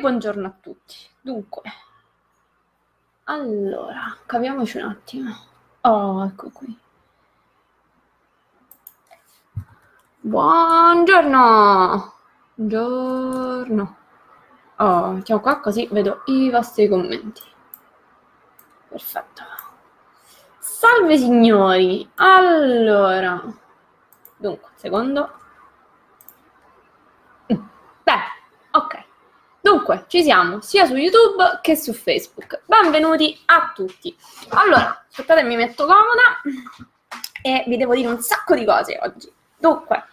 buongiorno a tutti. Dunque, allora, capiamoci un attimo. Oh, ecco qui. Buongiorno. Buongiorno. Oh, mettiamo qua così vedo i vostri commenti. Perfetto. Salve signori. Allora, dunque, secondo. Mm, beh, ok. Dunque, ci siamo sia su YouTube che su Facebook. Benvenuti a tutti. Allora, aspettate, mi metto comoda e vi devo dire un sacco di cose oggi. Dunque,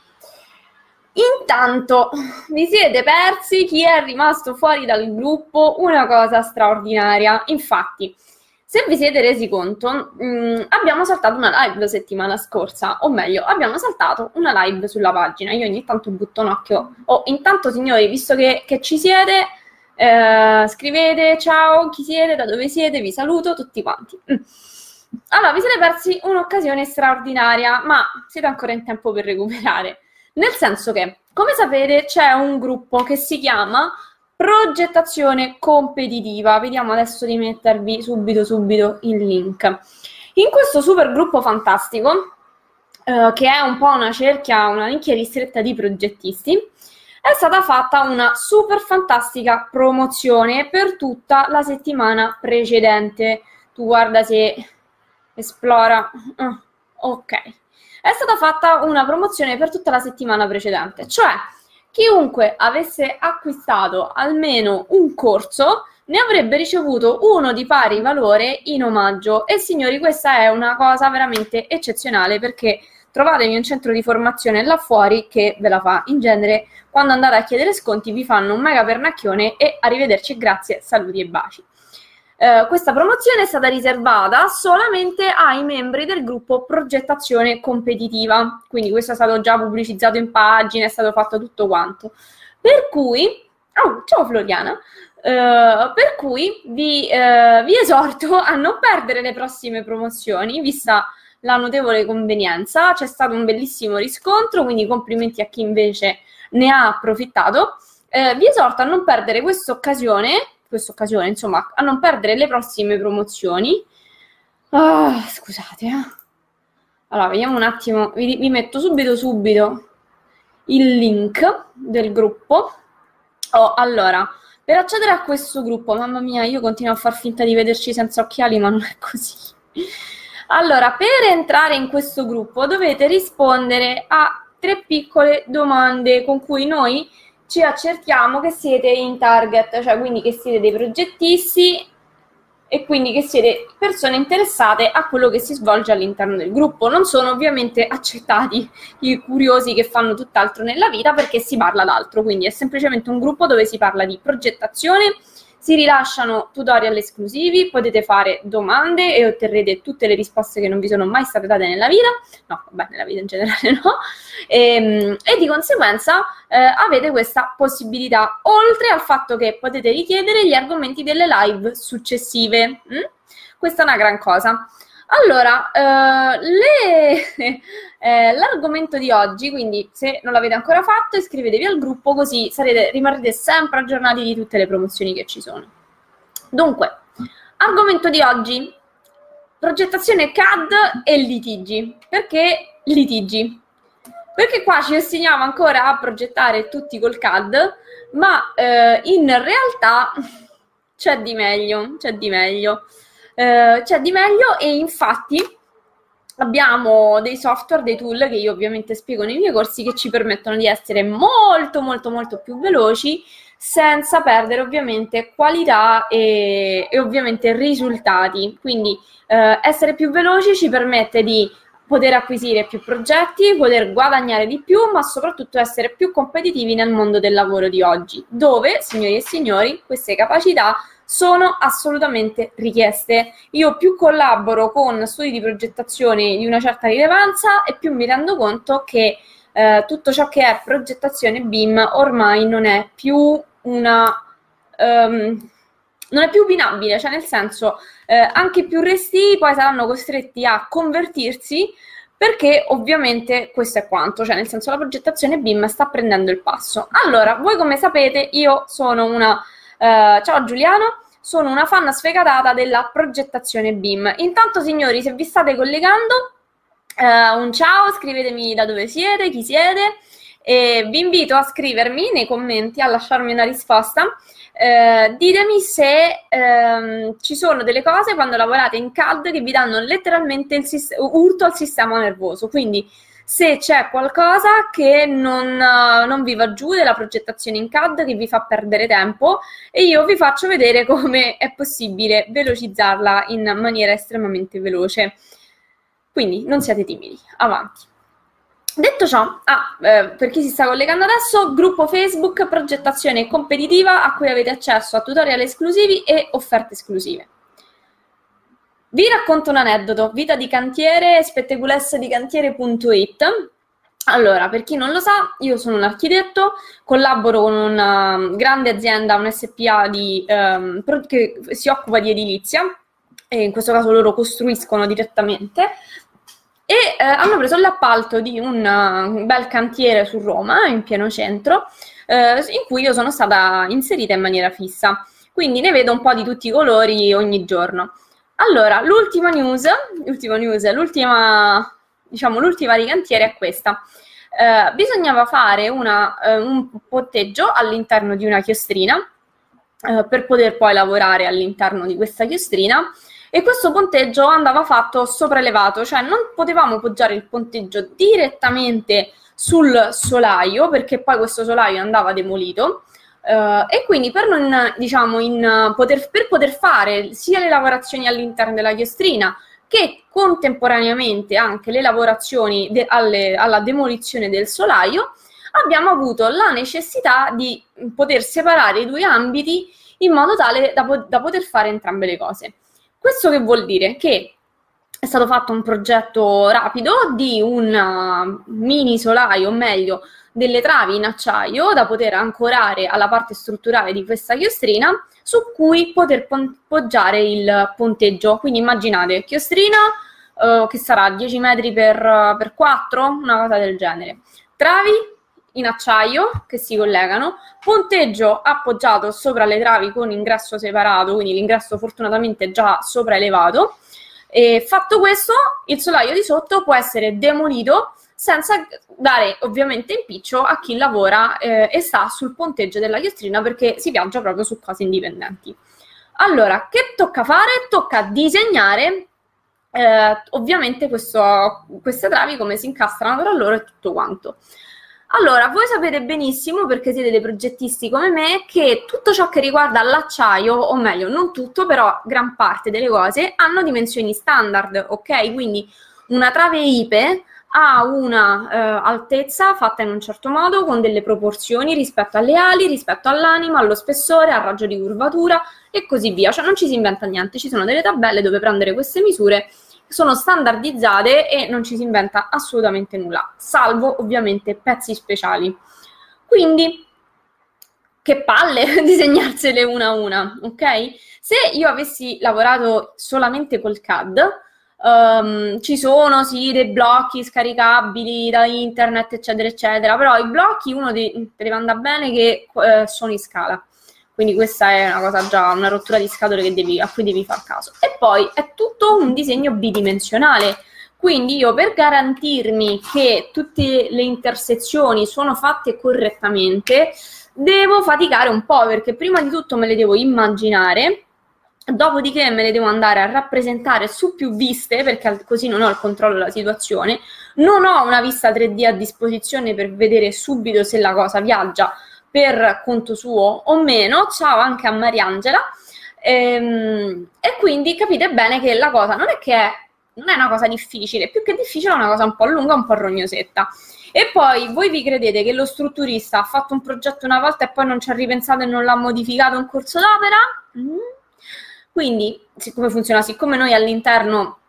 intanto vi siete persi chi è rimasto fuori dal gruppo una cosa straordinaria. Infatti, se vi siete resi conto, mh, mm, abbiamo saltato una live la settimana scorsa, o meglio, abbiamo saltato una live sulla pagina. Io ogni tanto butto un occhio. Oh, intanto, signori, visto che, che ci siete, eh, scrivete ciao, chi siete, da dove siete, vi saluto tutti quanti. Mm. Allora, vi siete persi un'occasione straordinaria, ma siete ancora in tempo per recuperare. Nel senso che, come sapete, c'è un gruppo che si chiama progettazione competitiva. Vediamo adesso di mettervi subito subito il link. In questo super gruppo fantastico, eh, che è un po' una cerchia, una nicchia ristretta di progettisti, è stata fatta una super fantastica promozione per tutta la settimana precedente. Tu guarda se esplora. Oh, ok. È stata fatta una promozione per tutta la settimana precedente, cioè chiunque avesse acquistato almeno un corso ne avrebbe ricevuto uno di pari valore in omaggio. E signori, questa è una cosa veramente eccezionale perché trovatevi un centro di formazione là fuori che ve la fa. In genere, quando andate a chiedere sconti, vi fanno un mega pernacchione e arrivederci, grazie, saluti e baci. Uh, questa promozione è stata riservata solamente ai membri del gruppo progettazione competitiva, quindi questo è stato già pubblicizzato in pagina, è stato fatto tutto quanto. Per cui, oh, ciao Floriana, uh, per cui vi, uh, vi, esorto a non perdere le prossime promozioni, vista la notevole convenienza, c'è stato un bellissimo riscontro, quindi complimenti a chi invece ne ha approfittato. vi esorto a non perdere questa occasione questa occasione, insomma, a non perdere le prossime promozioni. Ah, scusate, eh. Allora, vediamo un attimo, vi, vi metto subito subito il link del gruppo. Oh, allora, per accedere a questo gruppo, mamma mia, io continuo a far finta di vederci senza occhiali, ma non è così. Allora, per entrare in questo gruppo dovete rispondere a tre piccole domande con cui noi ci accertiamo che siete in target, cioè quindi che siete dei progettisti e quindi che siete persone interessate a quello che si svolge all'interno del gruppo. Non sono ovviamente accettati i curiosi che fanno tutt'altro nella vita perché si parla d'altro, quindi è semplicemente un gruppo dove si parla di progettazione si rilasciano tutorial esclusivi, potete fare domande e otterrete tutte le risposte che non vi sono mai state date nella vita, no, vabbè, nella vita in generale no, e, ehm, e di conseguenza eh, avete questa possibilità, oltre al fatto che potete richiedere gli argomenti delle live successive. Mm? Questa è una gran cosa. Allora, eh, le, eh, l'argomento di oggi, quindi se non l'avete ancora fatto, iscrivetevi al gruppo così sarete, rimarrete sempre aggiornati di tutte le promozioni che ci sono. Dunque, argomento di oggi, progettazione CAD e litigi. Perché litigi? Perché qua ci ostiniamo ancora a progettare tutti col CAD, ma eh, in realtà c'è di meglio, c'è di meglio eh, c'è di meglio e infatti abbiamo dei software, dei tool che io ovviamente spiego nei miei corsi che ci permettono di essere molto molto molto più veloci senza perdere ovviamente qualità e, e ovviamente risultati. Quindi eh, essere più veloci ci permette di poter acquisire più progetti, poter guadagnare di più, ma soprattutto essere più competitivi nel mondo del lavoro di oggi, dove, signori e signori, queste capacità sono assolutamente richieste. Io più collaboro con studi di progettazione di una certa rilevanza e più mi rendo conto che eh, tutto ciò che è progettazione BIM ormai non è più una... Um, non è più opinabile, cioè nel senso eh, anche più resti poi saranno costretti a convertirsi perché ovviamente questo è quanto, cioè nel senso la progettazione BIM sta prendendo il passo. Allora, voi come sapete io sono una Uh, ciao Giuliano, sono una fan sfegatata della progettazione BIM. Intanto, signori, se vi state collegando, uh, un ciao, scrivetemi da dove siete, chi siete. E vi invito a scrivermi nei commenti, a lasciarmi una risposta. Eh, ditemi se ehm, ci sono delle cose quando lavorate in CAD che vi danno letteralmente il sist- urto al sistema nervoso. Quindi se c'è qualcosa che non, uh, non, vi va giù della progettazione in CAD, che vi fa perdere tempo, e io vi faccio vedere come è possibile velocizzarla in maniera estremamente veloce. Quindi non siate timidi, avanti. Detto ciò, ah, eh, per chi si sta collegando adesso, gruppo Facebook progettazione competitiva a cui avete accesso a tutorial esclusivi e offerte esclusive. Vi racconto un aneddoto, vita di cantiere, spettaculessedicantiere.it. Allora, per chi non lo sa, io sono un architetto, collaboro con una grande azienda, un SPA di, um, che si occupa di edilizia, e in questo caso loro costruiscono direttamente, e eh, hanno preso l'appalto di un, un, bel cantiere su Roma, in pieno centro, eh, in cui io sono stata inserita in maniera fissa. Quindi ne vedo un po' di tutti i colori ogni giorno. Allora, l'ultima news, l'ultima, news, l'ultima, diciamo, l'ultima di cantiere è questa. Eh, bisognava fare una, eh, un ponteggio all'interno di una chiostrina eh, per poter poi lavorare all'interno di questa chiostrina e questo ponteggio andava fatto sopraelevato, cioè non potevamo poggiare il ponteggio direttamente sul solaio perché poi questo solaio andava demolito Uh, e quindi per, non, diciamo, in, poter, per poter fare sia le lavorazioni all'interno della chiostrina che contemporaneamente anche le lavorazioni de, alle, alla demolizione del solaio, abbiamo avuto la necessità di poter separare i due ambiti in modo tale da, da poter fare entrambe le cose. Questo che vuol dire? Che è stato fatto un progetto rapido di un uh, mini solaio, o meglio, delle travi in acciaio da poter ancorare alla parte strutturale di questa chiostrina su cui poter poggiare il ponteggio. Quindi immaginate chiostrina uh, che sarà 10 metri per, per 4, una cosa del genere. Travi in acciaio che si collegano, ponteggio appoggiato sopra le travi con ingresso separato, quindi l'ingresso fortunatamente già sopraelevato. E fatto questo, il solaio di sotto può essere demolito senza dare ovviamente impiccio a chi lavora eh, e sta sul ponteggio della chiostrina perché si viaggia proprio su cose indipendenti. Allora, che tocca fare? Tocca disegnare eh, ovviamente questo, queste travi, come si incastrano tra loro e tutto quanto. Allora, voi sapete benissimo, perché siete dei progettisti come me, che tutto ciò che riguarda l'acciaio, o meglio, non tutto, però gran parte delle cose, hanno dimensioni standard, ok? Quindi una trave IPE ha una eh, altezza fatta in un certo modo, con delle proporzioni rispetto alle ali, rispetto all'anima, allo spessore, al raggio di curvatura e così via. Cioè non ci si inventa niente, ci sono delle tabelle dove prendere queste misure, sono standardizzate e non ci si inventa assolutamente nulla, salvo ovviamente pezzi speciali. Quindi, che palle disegnarsele una a una, ok? Se io avessi lavorato solamente col CAD, Um, ci sono sì dei blocchi scaricabili da internet, eccetera, eccetera, però i blocchi uno de- deve andare bene che eh, sono in scala. Quindi questa è una cosa già, una rottura di scatole devi, a cui devi far caso. E poi è tutto un disegno bidimensionale. Quindi io per garantirmi che tutte le intersezioni sono fatte correttamente, devo faticare un po' perché prima di tutto me le devo immaginare Dopodiché me le devo andare a rappresentare su più viste, perché così non ho il controllo della situazione. Non ho una vista 3D a disposizione per vedere subito se la cosa viaggia per conto suo o meno. Ciao anche a Mariangela. Ehm, e quindi capite bene che la cosa non è che è, non è una cosa difficile, più che difficile è una cosa un po' lunga, un po' rognosetta. E poi voi vi credete che lo strutturista ha fatto un progetto una volta e poi non ci ha ripensato e non l'ha modificato in corso d'opera? Mm quindi, siccome funziona, siccome noi all'interno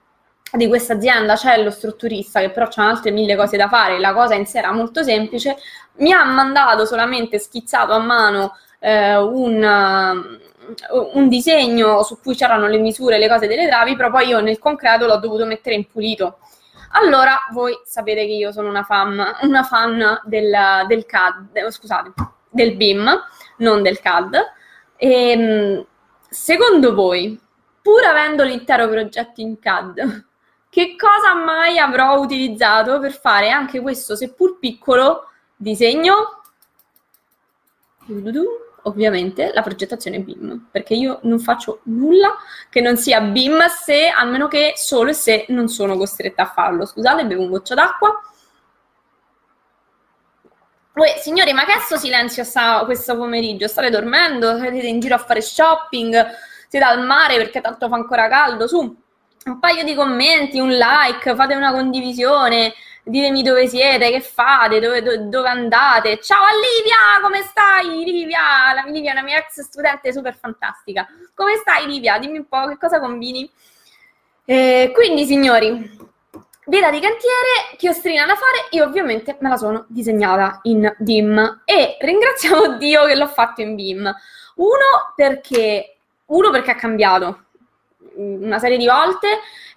di questa azienda c'è lo strutturista che però ha altre mille cose da fare, la cosa in sé era molto semplice, mi ha mandato solamente schizzato a mano eh, un, uh, un, disegno su cui c'erano le misure, le cose delle travi, però poi io nel concreto l'ho dovuto mettere in pulito. Allora, voi sapete che io sono una fan, una fan del, del CAD, scusate, del BIM, non del CAD, E, ehm, secondo voi, pur avendo l'intero progetto in CAD, che cosa mai avrò utilizzato per fare anche questo, seppur piccolo, disegno? Ovviamente la progettazione BIM, perché io non faccio nulla che non sia BIM se, a meno che solo e se non sono costretta a farlo. Scusate, bevo un goccio d'acqua. Uè, signori, ma che sto silenzio sta, questo pomeriggio? State dormendo? Siete in giro a fare shopping? Siete al mare perché tanto fa ancora caldo? Su, un paio di commenti, un like, fate una condivisione, ditemi dove siete, che fate, dove, dove, dove andate. Ciao a Livia, come stai? Livia, la Livia è una mia ex studente super fantastica. Come stai Livia? Dimmi un po' che cosa combini. Eh, quindi, signori, Veda di cantiere, chiostrina da fare, io ovviamente me la sono disegnata in BIM e ringraziamo Dio che l'ho fatto in BIM. Uno perché, uno perché ha cambiato una serie di volte,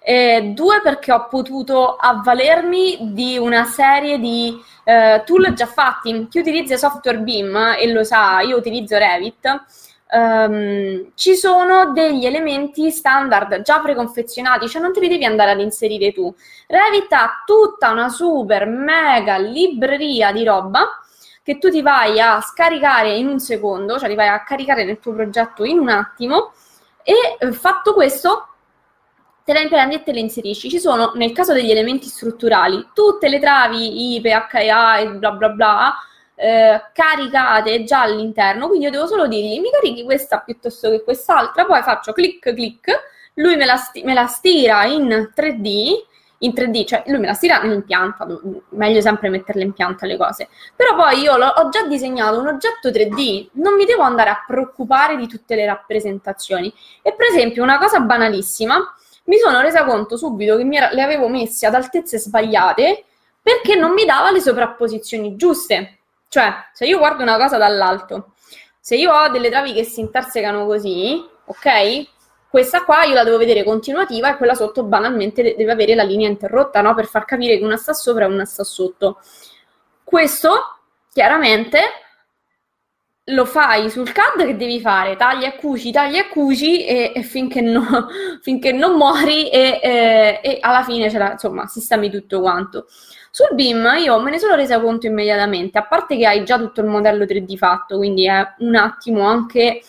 eh, due perché ho potuto avvalermi di una serie di eh, tool già fatti. Chi utilizza software BIM e lo sa, io utilizzo Revit um, ci sono degli elementi standard già preconfezionati, cioè non te li devi andare ad inserire tu. Revit ha tutta una super mega libreria di roba che tu ti vai a scaricare in un secondo, cioè ti vai a caricare nel tuo progetto in un attimo e eh, fatto questo te la prendi e te le inserisci. Ci sono, nel caso degli elementi strutturali, tutte le travi IP, HA e bla bla bla eh, caricate già all'interno, quindi io devo solo dirgli mi carichi questa piuttosto che quest'altra, poi faccio clic clic, lui me la, sti- me la stira in 3D, in 3D, cioè lui me la stira in pianta, meglio sempre metterle in pianta le cose. Però poi io ho già disegnato un oggetto 3D, non mi devo andare a preoccupare di tutte le rappresentazioni. E per esempio una cosa banalissima, mi sono resa conto subito che era, le avevo messe ad altezze sbagliate perché non mi dava le sovrapposizioni giuste. Cioè, se io guardo una cosa dall'alto, se io ho delle travi che si intersecano così, ok? Questa qua io la devo vedere continuativa e quella sotto banalmente deve avere la linea interrotta, no? Per far capire che una sta sopra e una sta sotto. Questo, chiaramente, lo fai sul CAD che devi fare, tagli e cuci, tagli e cuci e, e finché, no, finché, non muori e, e, e alla fine la, insomma, sistemi tutto quanto. Sul BIM io me ne sono resa conto immediatamente, a parte che hai già tutto il modello 3D fatto, quindi è un attimo anche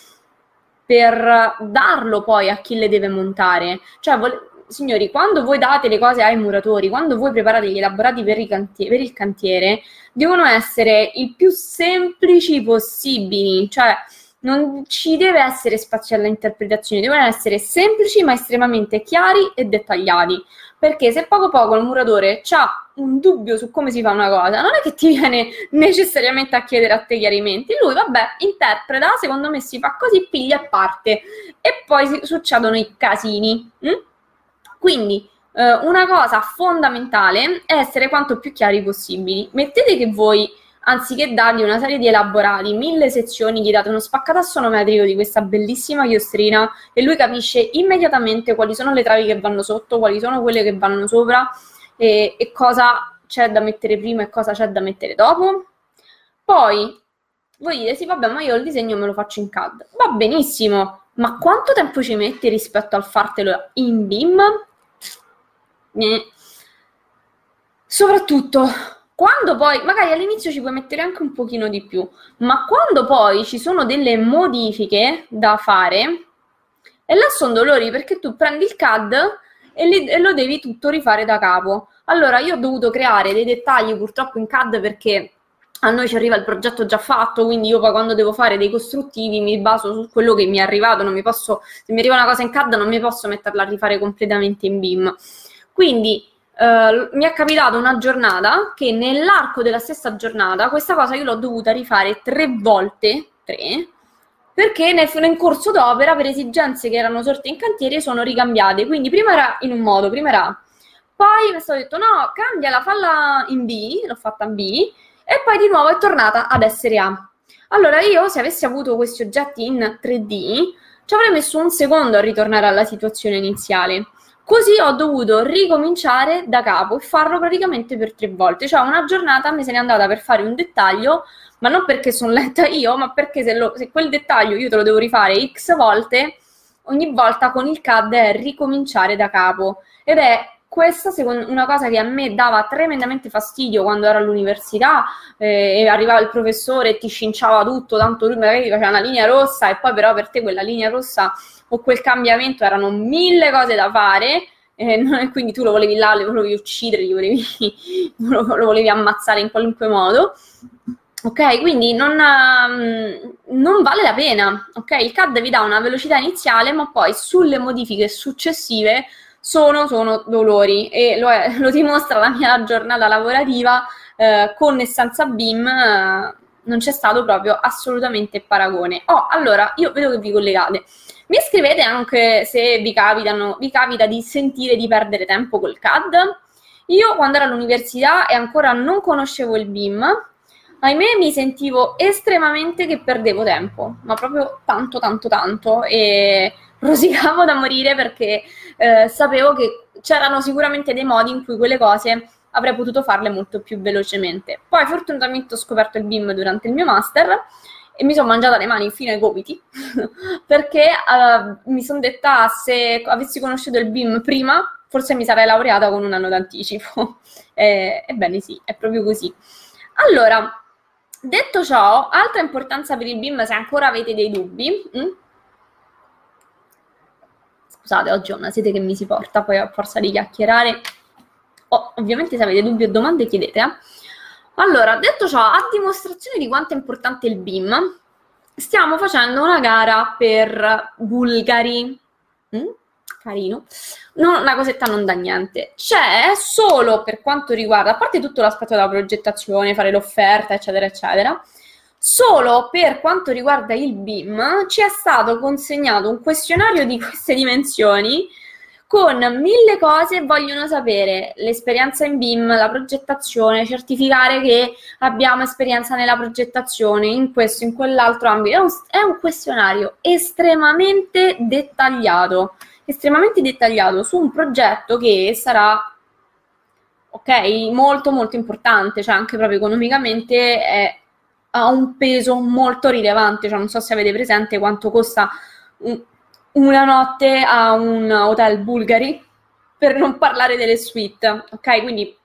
per darlo poi a chi le deve montare. Cioè, vol- signori, quando voi date le cose ai muratori, quando voi preparate gli elaborati per, cantier- per il cantiere, devono essere il più semplici possibili. Cioè, non ci deve essere spazio alla interpretazione, devono essere semplici ma estremamente chiari e dettagliati. Perché se poco poco il muratore ha un dubbio su come si fa una cosa, non è che ti viene necessariamente a chiedere a te chiarimenti. Lui, vabbè, interpreta, secondo me si fa così, piglia e parte. E poi succedono i casini. Hm? Quindi, eh, una cosa fondamentale è essere quanto più chiari possibili. Mettete che voi anziché dargli una serie di elaborati, mille sezioni, gli date uno spaccatasso metrico di questa bellissima chiostrina e lui capisce immediatamente quali sono le travi che vanno sotto, quali sono quelle che vanno sopra e, e cosa c'è da mettere prima e cosa c'è da mettere dopo. Poi voi dite sì, vabbè, ma io il disegno me lo faccio in CAD. Va benissimo, ma quanto tempo ci metti rispetto al fartelo in BIM? Eh. Soprattutto, quando poi, magari all'inizio ci puoi mettere anche un pochino di più, ma quando poi ci sono delle modifiche da fare, e là sono dolori perché tu prendi il CAD e, li, e, lo devi tutto rifare da capo. Allora io ho dovuto creare dei dettagli purtroppo in CAD perché a noi ci arriva il progetto già fatto, quindi io poi quando devo fare dei costruttivi mi baso su quello che mi è arrivato, non mi posso, se mi arriva una cosa in CAD non mi posso metterla a rifare completamente in BIM. Quindi Uh, mi è capitata una giornata che nell'arco della stessa giornata questa cosa io l'ho dovuta rifare tre volte, tre, perché nel, nel corso d'opera per esigenze che erano sorte in cantiere sono ricambiate. Quindi prima era in un modo, prima era poi mi stato detto no, cambiala, falla in B, l'ho fatta in B, e poi di nuovo è tornata ad essere A. Allora io, se avessi avuto questi oggetti in 3D, ci avrei messo un secondo a ritornare alla situazione iniziale. Così ho dovuto ricominciare da capo e farlo praticamente per tre volte. Cioè una giornata mi se n'è andata per fare un dettaglio, ma non perché sono lenta io, ma perché se, lo, se quel dettaglio io te lo devo rifare x volte, ogni volta con il CAD è ricominciare da capo. Ed è questa secondo, una cosa che a me dava tremendamente fastidio quando ero all'università eh, e arrivava il professore e ti scinciava tutto, tanto lui magari faceva una linea rossa e poi però per te quella linea rossa o quel cambiamento erano mille cose da fare eh, quindi tu lo volevi là, lo volevi uccidere, volevi, lo, lo, volevi ammazzare in qualunque modo. Ok, quindi non, um, non, vale la pena. Ok, il CAD vi dà una velocità iniziale, ma poi sulle modifiche successive sono, sono dolori e lo, è, lo, dimostra la mia giornata lavorativa eh, con e senza BIM. Eh, non c'è stato proprio assolutamente paragone. Oh, allora, io vedo che vi collegate. Mi scrivete anche se vi, capitano, vi capita di sentire di perdere tempo col CAD. Io quando ero all'università e ancora non conoscevo il BIM, ahimè mi sentivo estremamente che perdevo tempo, ma proprio tanto, tanto, tanto. E rosicavo da morire perché eh, sapevo che c'erano sicuramente dei modi in cui quelle cose avrei potuto farle molto più velocemente. Poi fortunatamente ho scoperto il BIM durante il mio master e mi sono mangiata le mani fino ai gomiti perché uh, mi sono detta se avessi conosciuto il BIM prima forse mi sarei laureata con un anno d'anticipo. eh, ebbene sì, è proprio così. Allora, detto ciò, altra importanza per il BIM se ancora avete dei dubbi, mh? Scusate, oggi ho una sede che mi si porta, poi a forza di chiacchierare. Oh, ovviamente se avete dubbi o domande chiedete. Eh? Allora, detto ciò, a dimostrazione di quanto è importante il BIM, stiamo facendo una gara per Bulgari. Mm? Carino. Non, una cosetta non da niente. C'è solo per quanto riguarda, a parte tutto l'aspetto della progettazione, fare l'offerta, eccetera, eccetera, Solo per quanto riguarda il BIM ci è stato consegnato un questionario di queste dimensioni con mille cose vogliono sapere l'esperienza in BIM, la progettazione, certificare che abbiamo esperienza nella progettazione in questo, in quell'altro ambito. È un, è un questionario estremamente dettagliato, estremamente dettagliato su un progetto che sarà ok, molto molto importante, cioè anche proprio economicamente è ha un peso molto rilevante, cioè non so se avete presente quanto costa un, una notte a un hotel Bulgari, per non parlare delle suite, ok? Quindi,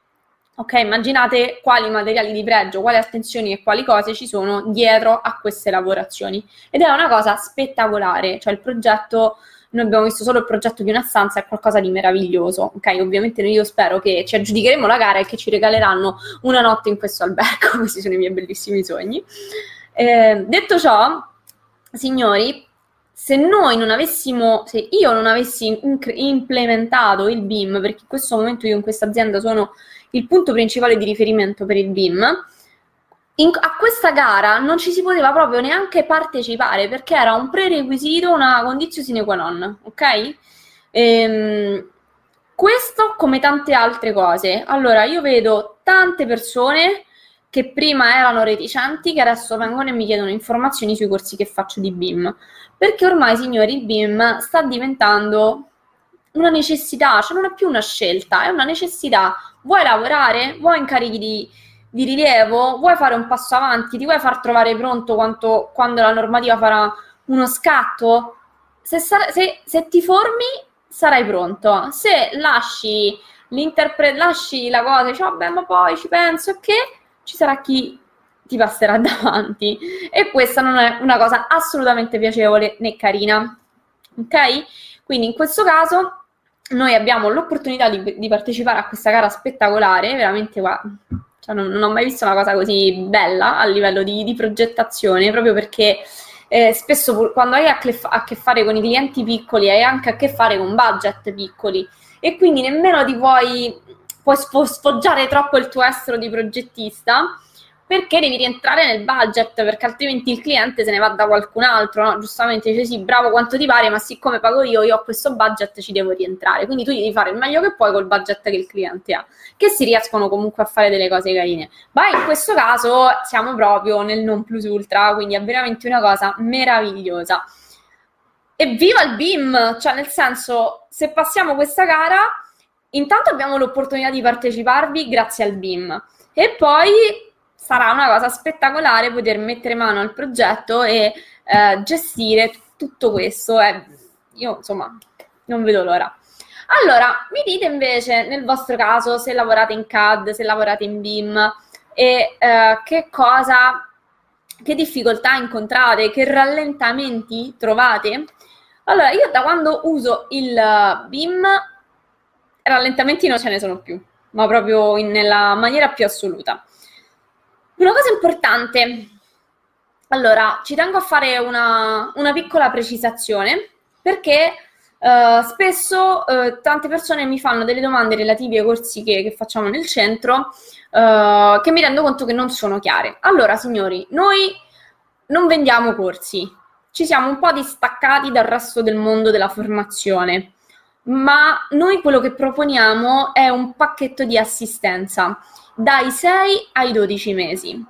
ok, immaginate quali materiali di pregio, quali attenzioni e quali cose ci sono dietro a queste lavorazioni. Ed è una cosa spettacolare, cioè il progetto noi abbiamo visto solo il progetto di una stanza, è qualcosa di meraviglioso. Ok, ovviamente io spero che ci aggiudicheremo la gara e che ci regaleranno una notte in questo albergo, questi sono i miei bellissimi sogni. Eh, detto ciò, signori, se noi non avessimo, se io non avessi inc- implementato il BIM, perché in questo momento io in questa azienda sono il punto principale di riferimento per il BIM, in, a questa gara non ci si poteva proprio neanche partecipare perché era un prerequisito, una condizione sine qua non, ok? Ehm, questo come tante altre cose. Allora, io vedo tante persone che prima erano reticenti, che adesso vengono e mi chiedono informazioni sui corsi che faccio di BIM. Perché ormai, signori, il BIM sta diventando una necessità, cioè non è più una scelta, è una necessità. Vuoi lavorare? Vuoi incarichi di di rilievo, vuoi fare un passo avanti, ti vuoi far trovare pronto quanto, quando la normativa farà uno scatto? Se, se, se ti formi sarai pronto. Se lasci, lasci la cosa dici, vabbè, ma poi ci penso che ci sarà chi ti passerà davanti. E questa non è una cosa assolutamente piacevole né carina. Ok? Quindi in questo caso noi abbiamo l'opportunità di, di partecipare a questa gara spettacolare, veramente guarda, cioè, non, non, ho mai visto una cosa così bella a livello di, di progettazione, proprio perché eh, spesso quando hai a, clef- a, che fare con i clienti piccoli hai anche a che fare con budget piccoli. E quindi nemmeno ti puoi, puoi sfoggiare troppo il tuo estero di progettista perché devi rientrare nel budget, perché altrimenti il cliente se ne va da qualcun altro, no? Giustamente dice sì, bravo quanto ti pare, ma siccome pago io, io ho questo budget, ci devo rientrare. Quindi tu devi fare il meglio che puoi col budget che il cliente ha, che si riescono comunque a fare delle cose carine. Ma in questo caso siamo proprio nel non plus ultra, quindi è veramente una cosa meravigliosa. E viva il BIM! Cioè, nel senso, se passiamo questa gara, intanto abbiamo l'opportunità di parteciparvi grazie al BIM. E poi sarà una cosa spettacolare poter mettere mano al progetto e eh, gestire tutto questo. Eh, io insomma non vedo l'ora. Allora, mi dite invece nel vostro caso se lavorate in CAD, se lavorate in BIM e eh, che cosa, che difficoltà incontrate, che rallentamenti trovate. Allora, io da quando uso il BIM, rallentamenti non ce ne sono più, ma proprio in, nella maniera più assoluta. Una cosa importante, allora, ci tengo a fare una, una piccola precisazione perché uh, spesso uh, tante persone mi fanno delle domande relative ai corsi che, che facciamo nel centro uh, che mi rendo conto che non sono chiare. Allora, signori, noi non vendiamo corsi, ci siamo un po' distaccati dal resto del mondo della formazione, ma noi quello che proponiamo è un pacchetto di assistenza dai 6 ai 12 mesi.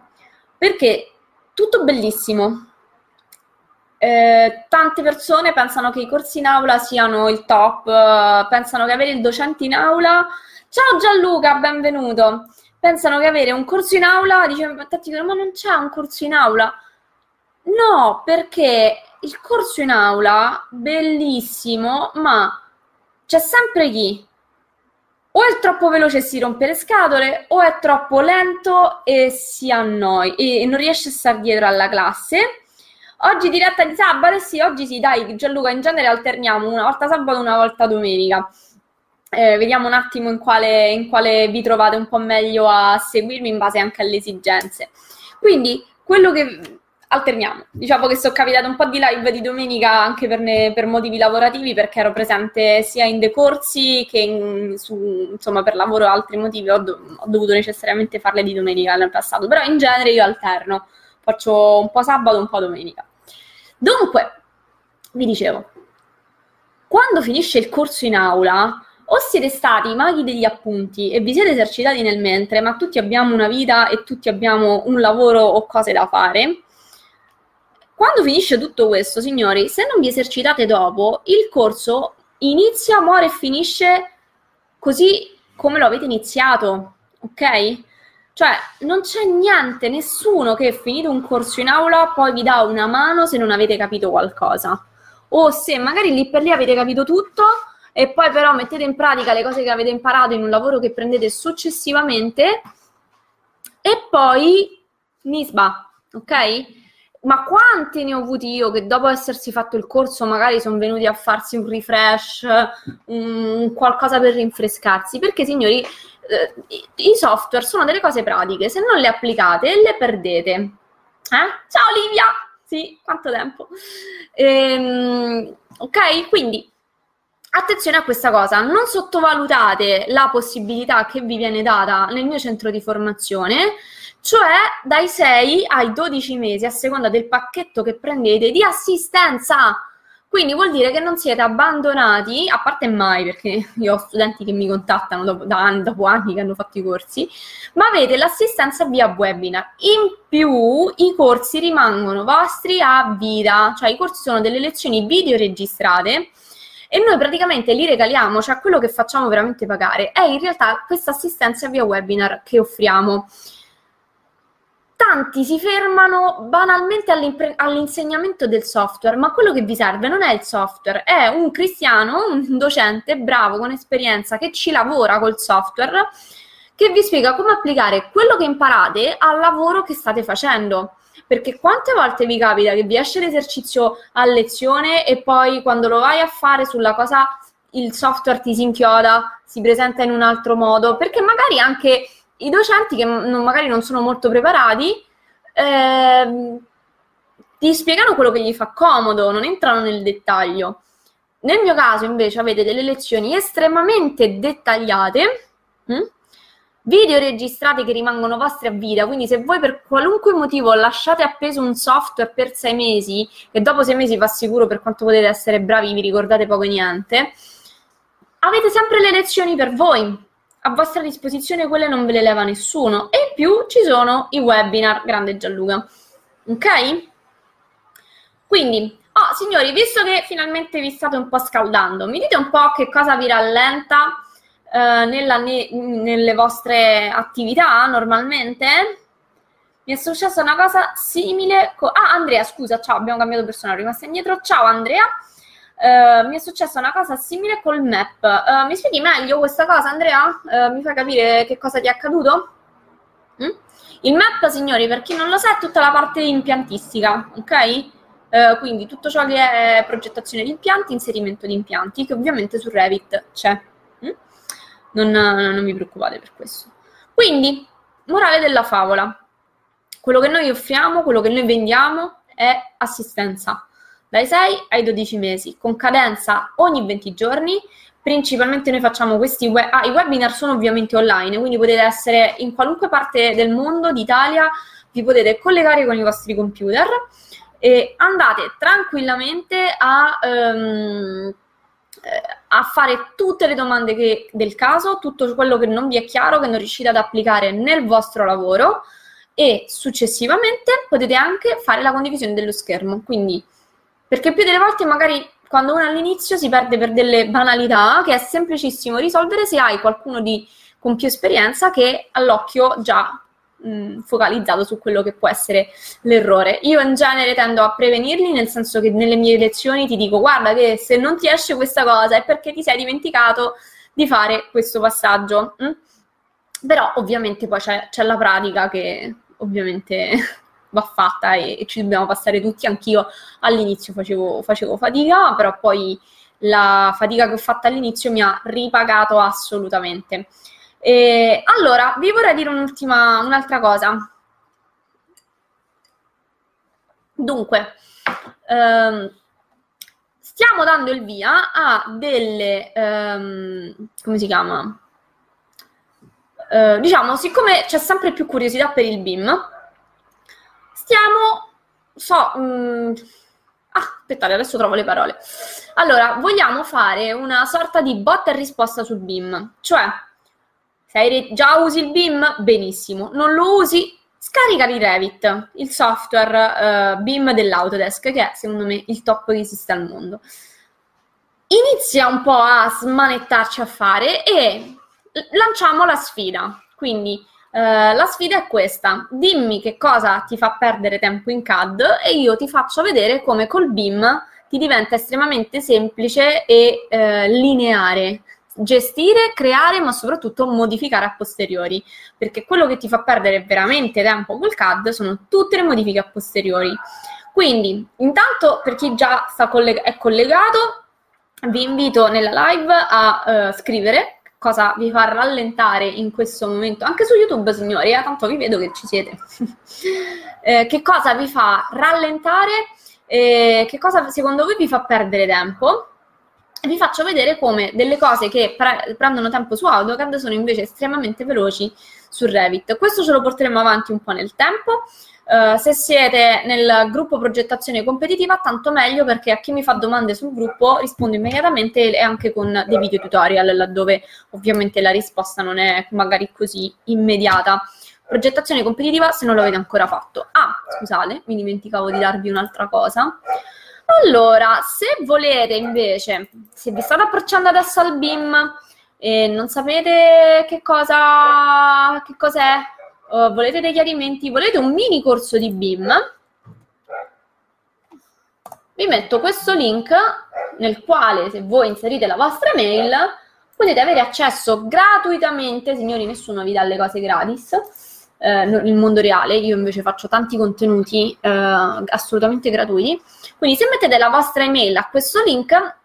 Perché tutto bellissimo, eh, tante persone pensano che i corsi in aula siano il top, pensano che avere il docente in aula. Ciao Gianluca, benvenuto. Pensano che avere un corso in aula, dicono, ma non c'è un corso in aula. No, perché il corso in aula, bellissimo, ma c'è sempre chi o è troppo veloce e si rompe le scatole, o è troppo lento e si annoi e non riesce a stare dietro alla classe Oggi diretta di sabato, sì, oggi sì, dai, Gianluca, in genere alterniamo una volta sabato e una volta domenica. Eh, vediamo un attimo in quale, in quale vi trovate un po' meglio a seguirmi in base anche alle esigenze. Quindi, quello che alterniamo. Diciamo che sono capitato un po' di live di domenica anche per, ne, per motivi lavorativi perché ero presente sia in dei corsi che in, su, insomma per lavoro o altri motivi ho, do, ho, dovuto necessariamente farle di domenica nel passato, però in genere io alterno, faccio un po' sabato, un po' domenica. Dunque, vi dicevo, quando finisce il corso in aula, o siete stati maghi degli appunti e vi siete esercitati nel mentre, ma tutti abbiamo una vita e tutti abbiamo un lavoro o cose da fare. Quando finisce tutto questo, signori, se non vi esercitate dopo, il corso inizia, muore e finisce così come lo avete iniziato, ok? Cioè, non c'è niente, nessuno che finito un corso in aula poi vi dà una mano se non avete capito qualcosa. O se magari lì per lì avete capito tutto e poi però mettete in pratica le cose che avete imparato in un lavoro che prendete successivamente e poi nisba, ok? Ma quanti ne ho avuti io che dopo essersi fatto il corso magari sono venuti a farsi un refresh, un qualcosa per rinfrescarsi? Perché signori, eh, i software sono delle cose pratiche, se non le applicate le perdete. Eh? Ciao Livia! Sì, quanto tempo. Ehm, ok, quindi attenzione a questa cosa, non sottovalutate la possibilità che vi viene data nel mio centro di formazione, cioè dai 6 ai 12 mesi a seconda del pacchetto che prendete di assistenza. Quindi vuol dire che non siete abbandonati, a parte mai, perché io ho studenti che mi contattano dopo, da anni, dopo anni che hanno fatto i corsi, ma avete l'assistenza via webinar. In più i corsi rimangono vostri a vita, cioè i corsi sono delle lezioni video registrate e noi praticamente li regaliamo, cioè quello che facciamo veramente pagare. È in realtà questa assistenza via webinar che offriamo tanti si fermano banalmente all'insegnamento del software, ma quello che vi serve non è il software, è un cristiano, un docente bravo, con esperienza, che ci lavora col software, che vi spiega come applicare quello che imparate al lavoro che state facendo. Perché quante volte vi capita che vi esce l'esercizio a lezione e poi quando lo vai a fare sulla cosa il software ti si inchioda, si presenta in un altro modo, perché magari anche i docenti che non, magari non sono molto preparati eh, ti spiegano quello che gli fa comodo, non entrano nel dettaglio. Nel mio caso, invece, avete delle lezioni estremamente dettagliate, hm? video registrati che rimangono vostri a vita. Quindi, se voi per qualunque motivo lasciate appeso un software per sei mesi, e dopo sei mesi va sicuro per quanto potete essere bravi, vi ricordate poco e niente, avete sempre le lezioni per voi a vostra disposizione quelle non ve le leva nessuno. E in più ci sono i webinar, grande Gianluca. Ok? Quindi, oh, signori, visto che finalmente vi state un po' scaldando, mi dite un po' che cosa vi rallenta eh, nella, ne, nelle vostre attività normalmente? Mi è successa una cosa simile. Co- ah, Andrea, scusa, ciao, abbiamo cambiato persona, rimasta indietro. Ciao Andrea. Uh, mi è successa una cosa simile col map. Uh, mi spieghi meglio questa cosa, Andrea? Uh, mi fai capire che cosa ti è accaduto? Mm? Il map, signori, per chi non lo sa, è tutta la parte impiantistica, ok? quindi tutto ciò che è progettazione di impianti, inserimento di impianti, che ovviamente su Revit c'è. Mm? Non, non vi preoccupate per questo. Quindi, morale della favola. Quello che noi offriamo, quello che noi vendiamo è assistenza dai 6 ai 12 mesi, con cadenza ogni 20 giorni. Principalmente noi facciamo questi web- ah, i webinar sono ovviamente online, quindi potete essere in qualunque parte del mondo, d'Italia, vi potete collegare con i vostri computer e andate tranquillamente a, um, a fare tutte le domande che, del caso, tutto quello che non vi è chiaro, che non riuscite ad applicare nel vostro lavoro e successivamente potete anche fare la condivisione dello schermo. Quindi perché più delle volte magari quando uno all'inizio si perde per delle banalità che è semplicissimo risolvere se hai qualcuno di, con più esperienza che all'occhio già mh, focalizzato su quello che può essere l'errore. Io in genere tendo a prevenirli, nel senso che nelle mie lezioni ti dico guarda che se non ti esce questa cosa è perché ti sei dimenticato di fare questo passaggio. Mh? Però ovviamente poi c'è, c'è la pratica che ovviamente va fatta e, e, ci dobbiamo passare tutti. Anch'io all'inizio facevo, facevo fatica, però poi la fatica che ho fatto all'inizio mi ha ripagato assolutamente. E, allora, vi vorrei dire un'ultima, un'altra cosa. Dunque, ehm, stiamo dando il via a delle, ehm, come si chiama? Eh, diciamo, siccome c'è sempre più curiosità per il BIM, stiamo, so, mh, mm, ah, aspettate, adesso trovo le parole. Allora, vogliamo fare una sorta di botta e risposta sul BIM, cioè, se già usi il BIM, benissimo, non lo usi, scarica di Revit, il software uh, BIM dell'Autodesk, che è secondo me il top che esiste al mondo. Inizia un po' a smanettarci a fare e lanciamo la sfida. Quindi Uh, la sfida è questa: dimmi che cosa ti fa perdere tempo in CAD e io ti faccio vedere come col BIM ti diventa estremamente semplice e uh, lineare. Gestire, creare, ma soprattutto modificare a posteriori, perché quello che ti fa perdere veramente tempo col CAD sono tutte le modifiche a posteriori. Quindi, intanto per chi già colleg- è collegato, vi invito nella live a uh, scrivere cosa vi fa rallentare in questo momento, anche su YouTube, signori, eh, tanto vi vedo che ci siete. eh, che cosa vi fa rallentare? Eh, che cosa secondo voi vi fa perdere tempo? vi faccio vedere come delle cose che pre- prendono tempo su AutoCAD sono invece estremamente veloci su Revit. Questo ce lo porteremo avanti un po' nel tempo. Uh, se siete nel gruppo progettazione competitiva, tanto meglio perché a chi mi fa domande sul gruppo rispondo immediatamente e anche con dei video tutorial, laddove ovviamente la risposta non è magari così immediata. Progettazione competitiva se non l'avete ancora fatto. Ah, scusate, mi dimenticavo di darvi un'altra cosa. Allora, se volete invece, se vi state approcciando adesso al BIM e non sapete che cosa, che cos'è, uh, volete dei chiarimenti, volete un mini corso di BIM, vi metto questo link nel quale se voi inserite la vostra mail potete avere accesso gratuitamente, signori nessuno vi dà le cose gratis, eh, nel mondo reale, io invece faccio tanti contenuti eh, assolutamente gratuiti, quindi se mettete la vostra email a questo link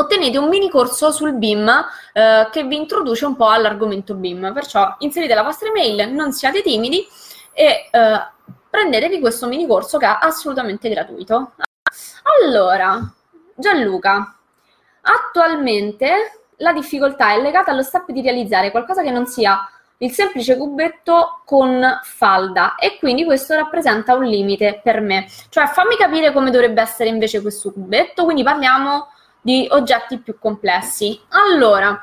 ottenete un mini corso sul BIM eh, che vi introduce un po' all'argomento BIM, perciò inserite la vostra email, non siate timidi e eh, prendetevi questo mini corso che è assolutamente gratuito. Allora, Gianluca, attualmente la difficoltà è legata allo step di realizzare qualcosa che non sia il semplice cubetto con falda e quindi questo rappresenta un limite per me. Cioè fammi capire come dovrebbe essere invece questo cubetto, quindi parliamo di oggetti più complessi. Allora,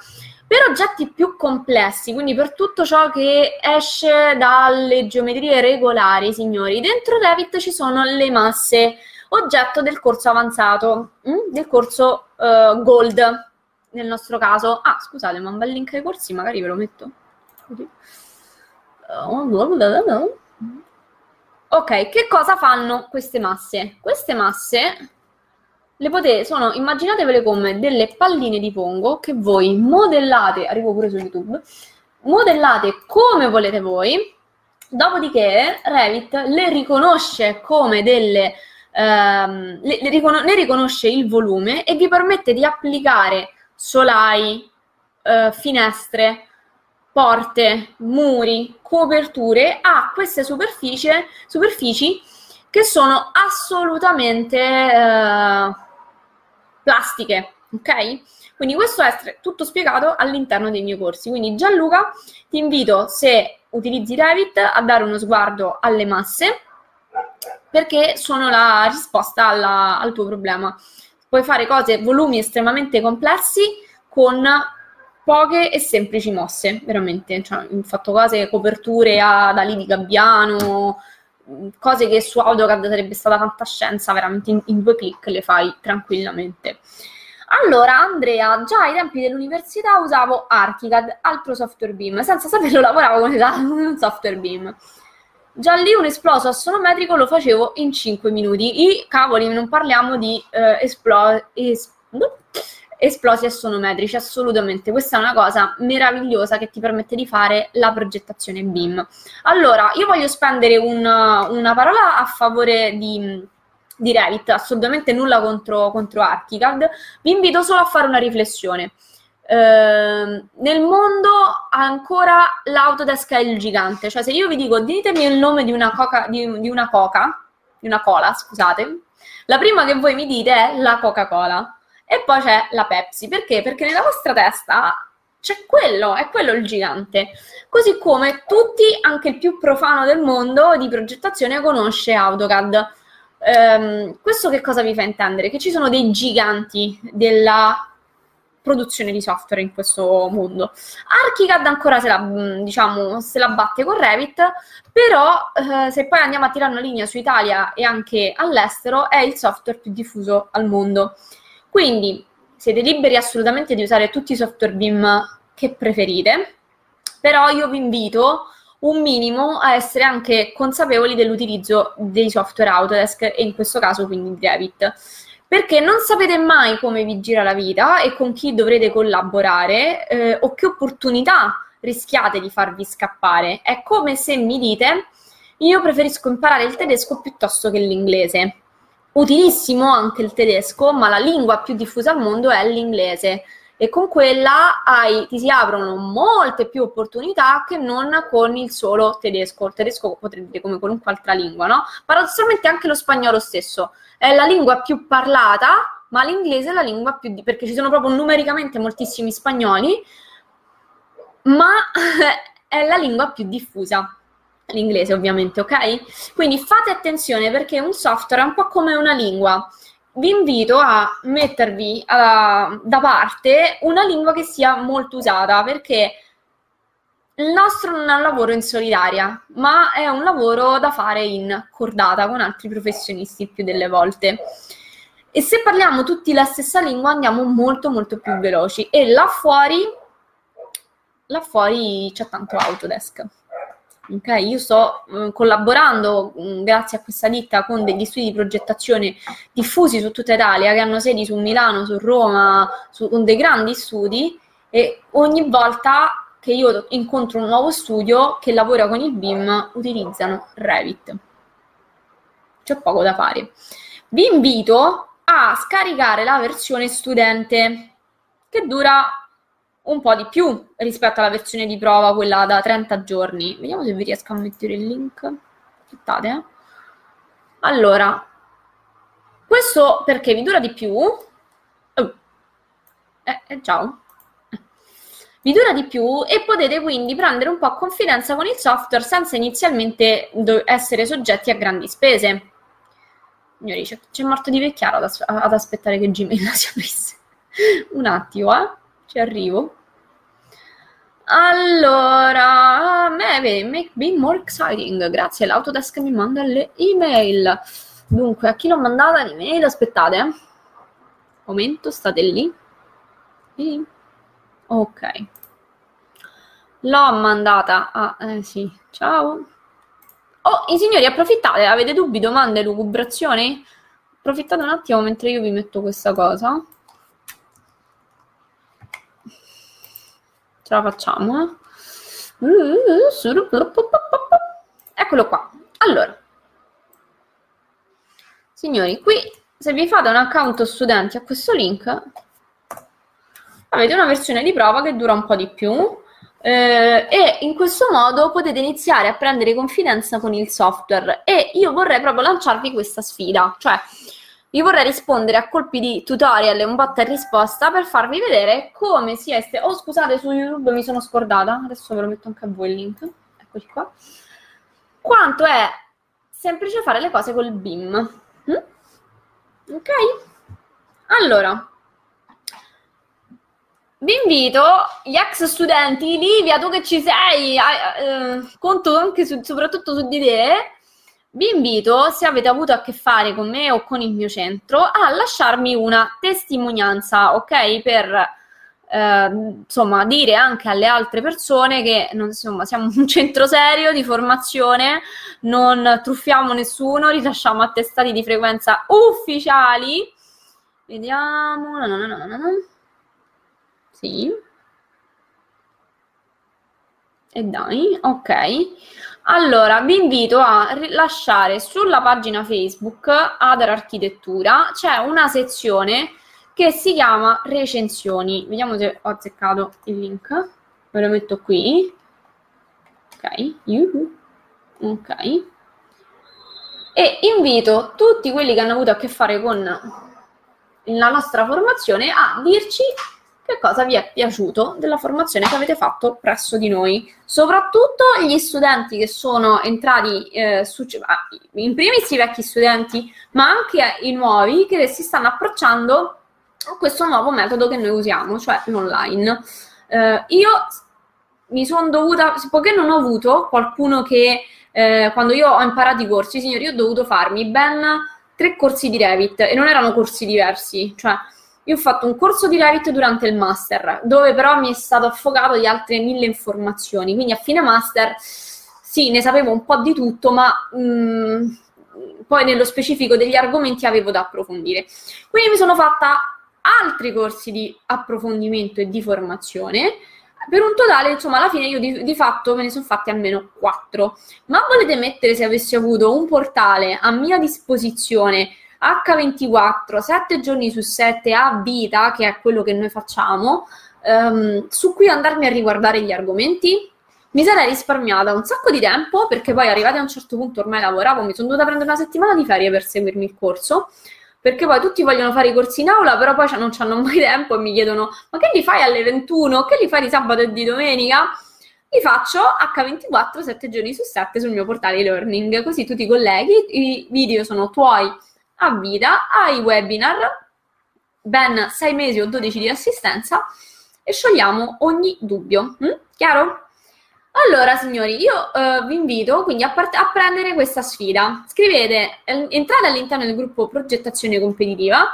per oggetti più complessi, quindi per tutto ciò che esce dalle geometrie regolari, signori, dentro Revit ci sono le masse, oggetto del corso avanzato, mm? del corso uh, Gold nel nostro caso. Ah, scusate, ma un bel link ai corsi, magari ve lo metto. Ok, che cosa fanno queste masse? Queste masse le potete, sono, immaginatevele come delle palline di pongo che voi modellate, arrivo pure su YouTube, modellate come volete voi, dopodiché Revit le riconosce come delle, ehm, le, le riconos- ne riconosce il volume e vi permette di applicare solai, eh, finestre, porte, muri, coperture a queste superfici che sono assolutamente eh, plastiche, ok? Quindi questo è tutto spiegato all'interno dei miei corsi. Quindi Gianluca, ti invito, se utilizzi Revit, a dare uno sguardo alle masse, perché sono la risposta alla, al tuo problema. Puoi fare cose, volumi estremamente complessi con poche e semplici mosse, veramente. Cioè, ho fatto cose, coperture ad ali di gabbiano, cose che su AutoCAD sarebbe stata fantascienza, veramente in, in due clic le fai tranquillamente. Allora, Andrea, già ai tempi dell'università usavo Archicad, altro software BIM, senza saperlo lavoravo con un software BIM. Già lì un esploso assonometrico lo facevo in 5 minuti. I cavoli, non parliamo di eh, esplo- es- esplosi assonometrici, assolutamente. Questa è una cosa meravigliosa che ti permette di fare la progettazione BIM. Allora, io voglio spendere un, una parola a favore di, di Revit, assolutamente nulla contro, contro Archicad. Vi invito solo a fare una riflessione. Uh, nel mondo ancora l'Autodesk è il gigante, cioè se io vi dico ditemi il nome di una coca, di, di una coca, di una cola, scusate, la prima che voi mi dite è la Coca-Cola e poi c'è la Pepsi. Perché? Perché nella vostra testa c'è quello, è quello il gigante. Così come tutti, anche il più profano del mondo di progettazione, conosce AutoCAD. Um, questo che cosa vi fa intendere? Che ci sono dei giganti della produzione di software in questo mondo. Archicad ancora se la, diciamo, se la batte con Revit, però eh, se poi andiamo a tirare una linea su Italia e anche all'estero, è il software più diffuso al mondo. Quindi siete liberi assolutamente di usare tutti i software BIM che preferite, però io vi invito un minimo a essere anche consapevoli dell'utilizzo dei software Autodesk e in questo caso quindi Revit perché non sapete mai come vi gira la vita e con chi dovrete collaborare eh, o che opportunità rischiate di farvi scappare. È come se mi dite io preferisco imparare il tedesco piuttosto che l'inglese utilissimo anche il tedesco, ma la lingua più diffusa al mondo è l'inglese e con quella hai, ti si aprono molte più opportunità che non con il solo tedesco. Il tedesco potrei dire come qualunque altra lingua, no? Paradossalmente anche lo spagnolo stesso è la lingua più parlata, ma l'inglese è la lingua più di- perché ci sono proprio numericamente moltissimi spagnoli, ma è la lingua più diffusa l'inglese ovviamente, ok? Quindi fate attenzione perché un software è un po' come una lingua. Vi invito a mettervi uh, da parte una lingua che sia molto usata perché il nostro non è un lavoro in solitaria, ma è un lavoro da fare in cordata con altri professionisti più delle volte. E se parliamo tutti la stessa lingua andiamo molto molto più veloci e là fuori, là fuori c'è tanto Autodesk. Ok, io sto eh, collaborando mh, mm, grazie a questa ditta con degli studi di progettazione diffusi su tutta Italia che hanno sedi su Milano, su Roma, su, con dei grandi studi e ogni volta che io incontro un nuovo studio che lavora con il BIM utilizzano Revit. C'è poco da fare. Vi invito a scaricare la versione studente che dura un po' di più rispetto alla versione di prova, quella da 30 giorni. Vediamo se vi riesco a mettere il link. Aspettate, eh. Allora, questo perché vi dura di più. Oh. Eh, eh, ciao. Vi dura di più e potete quindi prendere un po' confidenza con il software senza inizialmente essere soggetti a grandi spese. Signori, c'è, c'è morto di vecchiato ad, as- ad aspettare che Gmail si aprisse. un attimo, eh. Ci arrivo. Allora, a me make me more exciting. Grazie, l'Autodesk mi manda le email. Dunque, a chi l'ho mandata l'email? Aspettate. Eh. Momento, state lì. E... Ok. L'ho mandata a... Eh sì, ciao. Oh, i signori, approfittate, avete dubbi, domande, lucubrazioni? Approfittate un attimo mentre io vi metto questa cosa. Ce la facciamo, eh? Eccolo qua. Allora, signori, qui se vi fate un account studenti a questo link, avete una versione di prova che dura un po' di più eh, e in questo modo potete iniziare a prendere confidenza con il software e io vorrei proprio lanciarvi questa sfida, cioè vi vorrei rispondere a colpi di tutorial e un botta e risposta per farvi vedere come si è... Oh scusate, su YouTube mi sono scordata, adesso ve lo metto anche a voi il link, eccoli qua. Quanto è semplice fare le cose col BIM. Mm? Ok? Allora, vi invito, gli ex studenti, Livia, tu che ci sei, eh, conto anche su, soprattutto su di te, vi invito, se avete avuto a che fare con me o con il mio centro, a lasciarmi una testimonianza, ok? Per eh, insomma dire anche alle altre persone che non, insomma, siamo un centro serio di formazione, non truffiamo nessuno, rilasciamo attestati di frequenza ufficiali. Vediamo. No, no, no, no, no. Sì. E dai, ok. Allora, vi invito a lasciare sulla pagina Facebook Adar Architettura, c'è una sezione che si chiama recensioni. Vediamo se ho azzeccato il link. Ve lo metto qui. Ok, Yuhu. ok. E invito tutti quelli che hanno avuto a che fare con la nostra formazione a dirci che cosa vi è piaciuto della formazione che avete fatto presso di noi. Soprattutto gli studenti che sono entrati, eh, su, in primis i vecchi studenti, ma anche i nuovi che si stanno approcciando a questo nuovo metodo che noi usiamo, cioè l'online. Eh, io mi sono dovuta, poiché non ho avuto qualcuno che eh, quando io ho imparato i corsi, signori, ho dovuto farmi ben tre corsi di Revit e non erano corsi diversi, cioè io ho fatto un corso di Revit durante il master, dove però mi è stato affogato di altre mille informazioni. Quindi a fine master sì, ne sapevo un po' di tutto, ma mh, mm, poi nello specifico degli argomenti avevo da approfondire. Quindi mi sono fatta altri corsi di approfondimento e di formazione. Per un totale, insomma, alla fine io di, di fatto me ne sono fatti almeno quattro. Ma volete mettere se avessi avuto un portale a mia disposizione H24, 7 giorni su 7 a vita, che è quello che noi facciamo, um, su cui andarmi a riguardare gli argomenti, mi sarei risparmiata un sacco di tempo perché poi arrivati a un certo punto ormai lavoravo, mi sono dovuta prendere una settimana di ferie per seguirmi il corso perché poi tutti vogliono fare i corsi in aula, però poi non hanno mai tempo e mi chiedono ma che li fai alle 21? Che li fai di sabato e di domenica? Li faccio H24 7 giorni su 7 sul mio portale e-learning, così tu ti colleghi, i video sono tuoi a vita ai webinar, ben 6 mesi o 12 di assistenza e sciogliamo ogni dubbio. Mm? Chiaro? Allora, signori, io eh, vi invito quindi a, part- a, prendere questa sfida. Scrivete, entrate all'interno del gruppo progettazione competitiva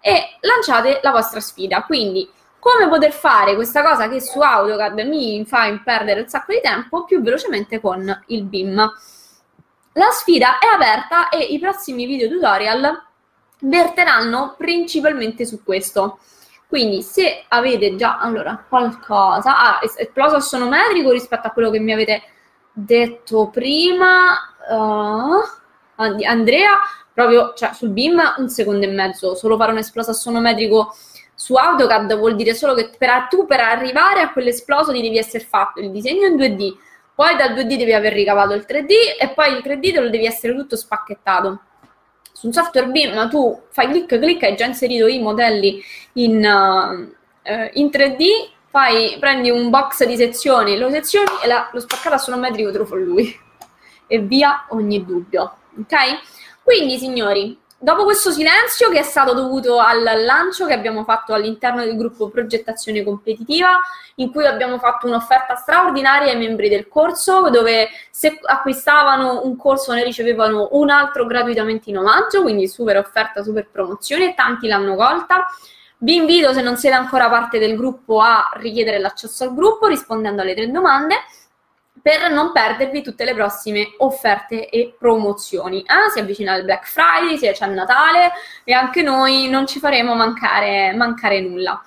e lanciate la vostra sfida. Quindi, come poter fare questa cosa che su AutoCAD mi fa perdere un sacco di tempo più velocemente con il BIM. La sfida è aperta e i prossimi video tutorial verteranno principalmente su questo. Quindi se avete già allora qualcosa, ah, esploso assonometrico rispetto a quello che mi avete detto prima, uh, Andrea, proprio cioè, sul BIM un secondo e mezzo, solo fare un esploso assonometrico su AutoCAD vuol dire solo che per, tu per arrivare a quell'esploso ti devi essere fatto il disegno in 2D, poi dal 2D devi aver ricavato il 3D e poi il 3D te lo devi essere tutto spacchettato. Su un software BIM tu fai clic clic hai già inserito i modelli in, uh, in 3D, fai, prendi un box di sezioni, lo sezioni e la, lo spaccato assonometrico te lo fa lui. E via ogni dubbio. Ok? Quindi signori, Dopo questo silenzio che è stato dovuto al lancio che abbiamo fatto all'interno del gruppo progettazione competitiva, in cui abbiamo fatto un'offerta straordinaria ai membri del corso, dove se acquistavano un corso ne ricevevano un altro gratuitamente in omaggio, quindi super offerta, super promozione, tanti l'hanno colta. Vi invito, se non siete ancora parte del gruppo, a richiedere l'accesso al gruppo rispondendo alle tre domande per non perdervi tutte le prossime offerte e promozioni. Ah, si avvicina il Black Friday, si c'è il Natale e anche noi non ci faremo mancare, mancare nulla.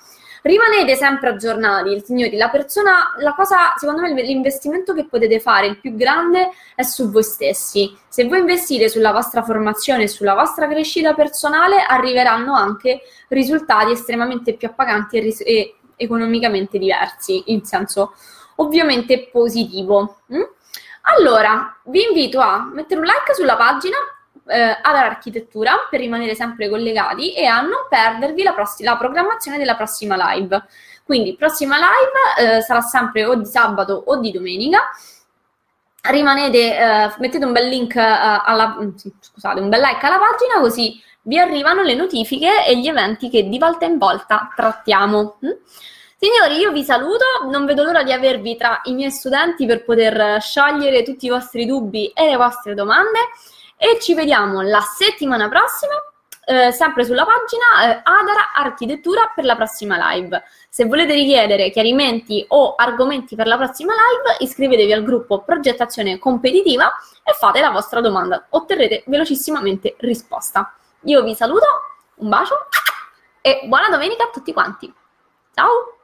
Rimanete sempre aggiornati, signori. La persona, la cosa, secondo me, l'investimento che potete fare, il più grande, è su voi stessi. Se voi investite sulla vostra formazione e sulla vostra crescita personale, arriveranno anche risultati estremamente più appaganti e, ris- e economicamente diversi, in senso ovviamente positivo. Mm? Allora, vi invito a mettere un like sulla pagina eh, ad architettura per rimanere sempre collegati e a non perdervi la, pross- la programmazione della prossima live. Quindi, prossima live eh, sarà sempre o di sabato o di domenica. Rimanete, eh, mettete un bel link eh, alla, mm, scusate, un bel like alla pagina così vi arrivano le notifiche e gli eventi che di volta in volta trattiamo. Mm? Signori, io vi saluto, non vedo l'ora di avervi tra i miei studenti per poter sciogliere tutti i vostri dubbi e le vostre domande e ci vediamo la settimana prossima, eh, sempre sulla pagina eh, Adara Architettura per la prossima live. Se volete richiedere chiarimenti o argomenti per la prossima live, iscrivetevi al gruppo Progettazione Competitiva e fate la vostra domanda. Otterrete velocissimamente risposta. Io vi saluto, un bacio e buona domenica a tutti quanti. Ciao!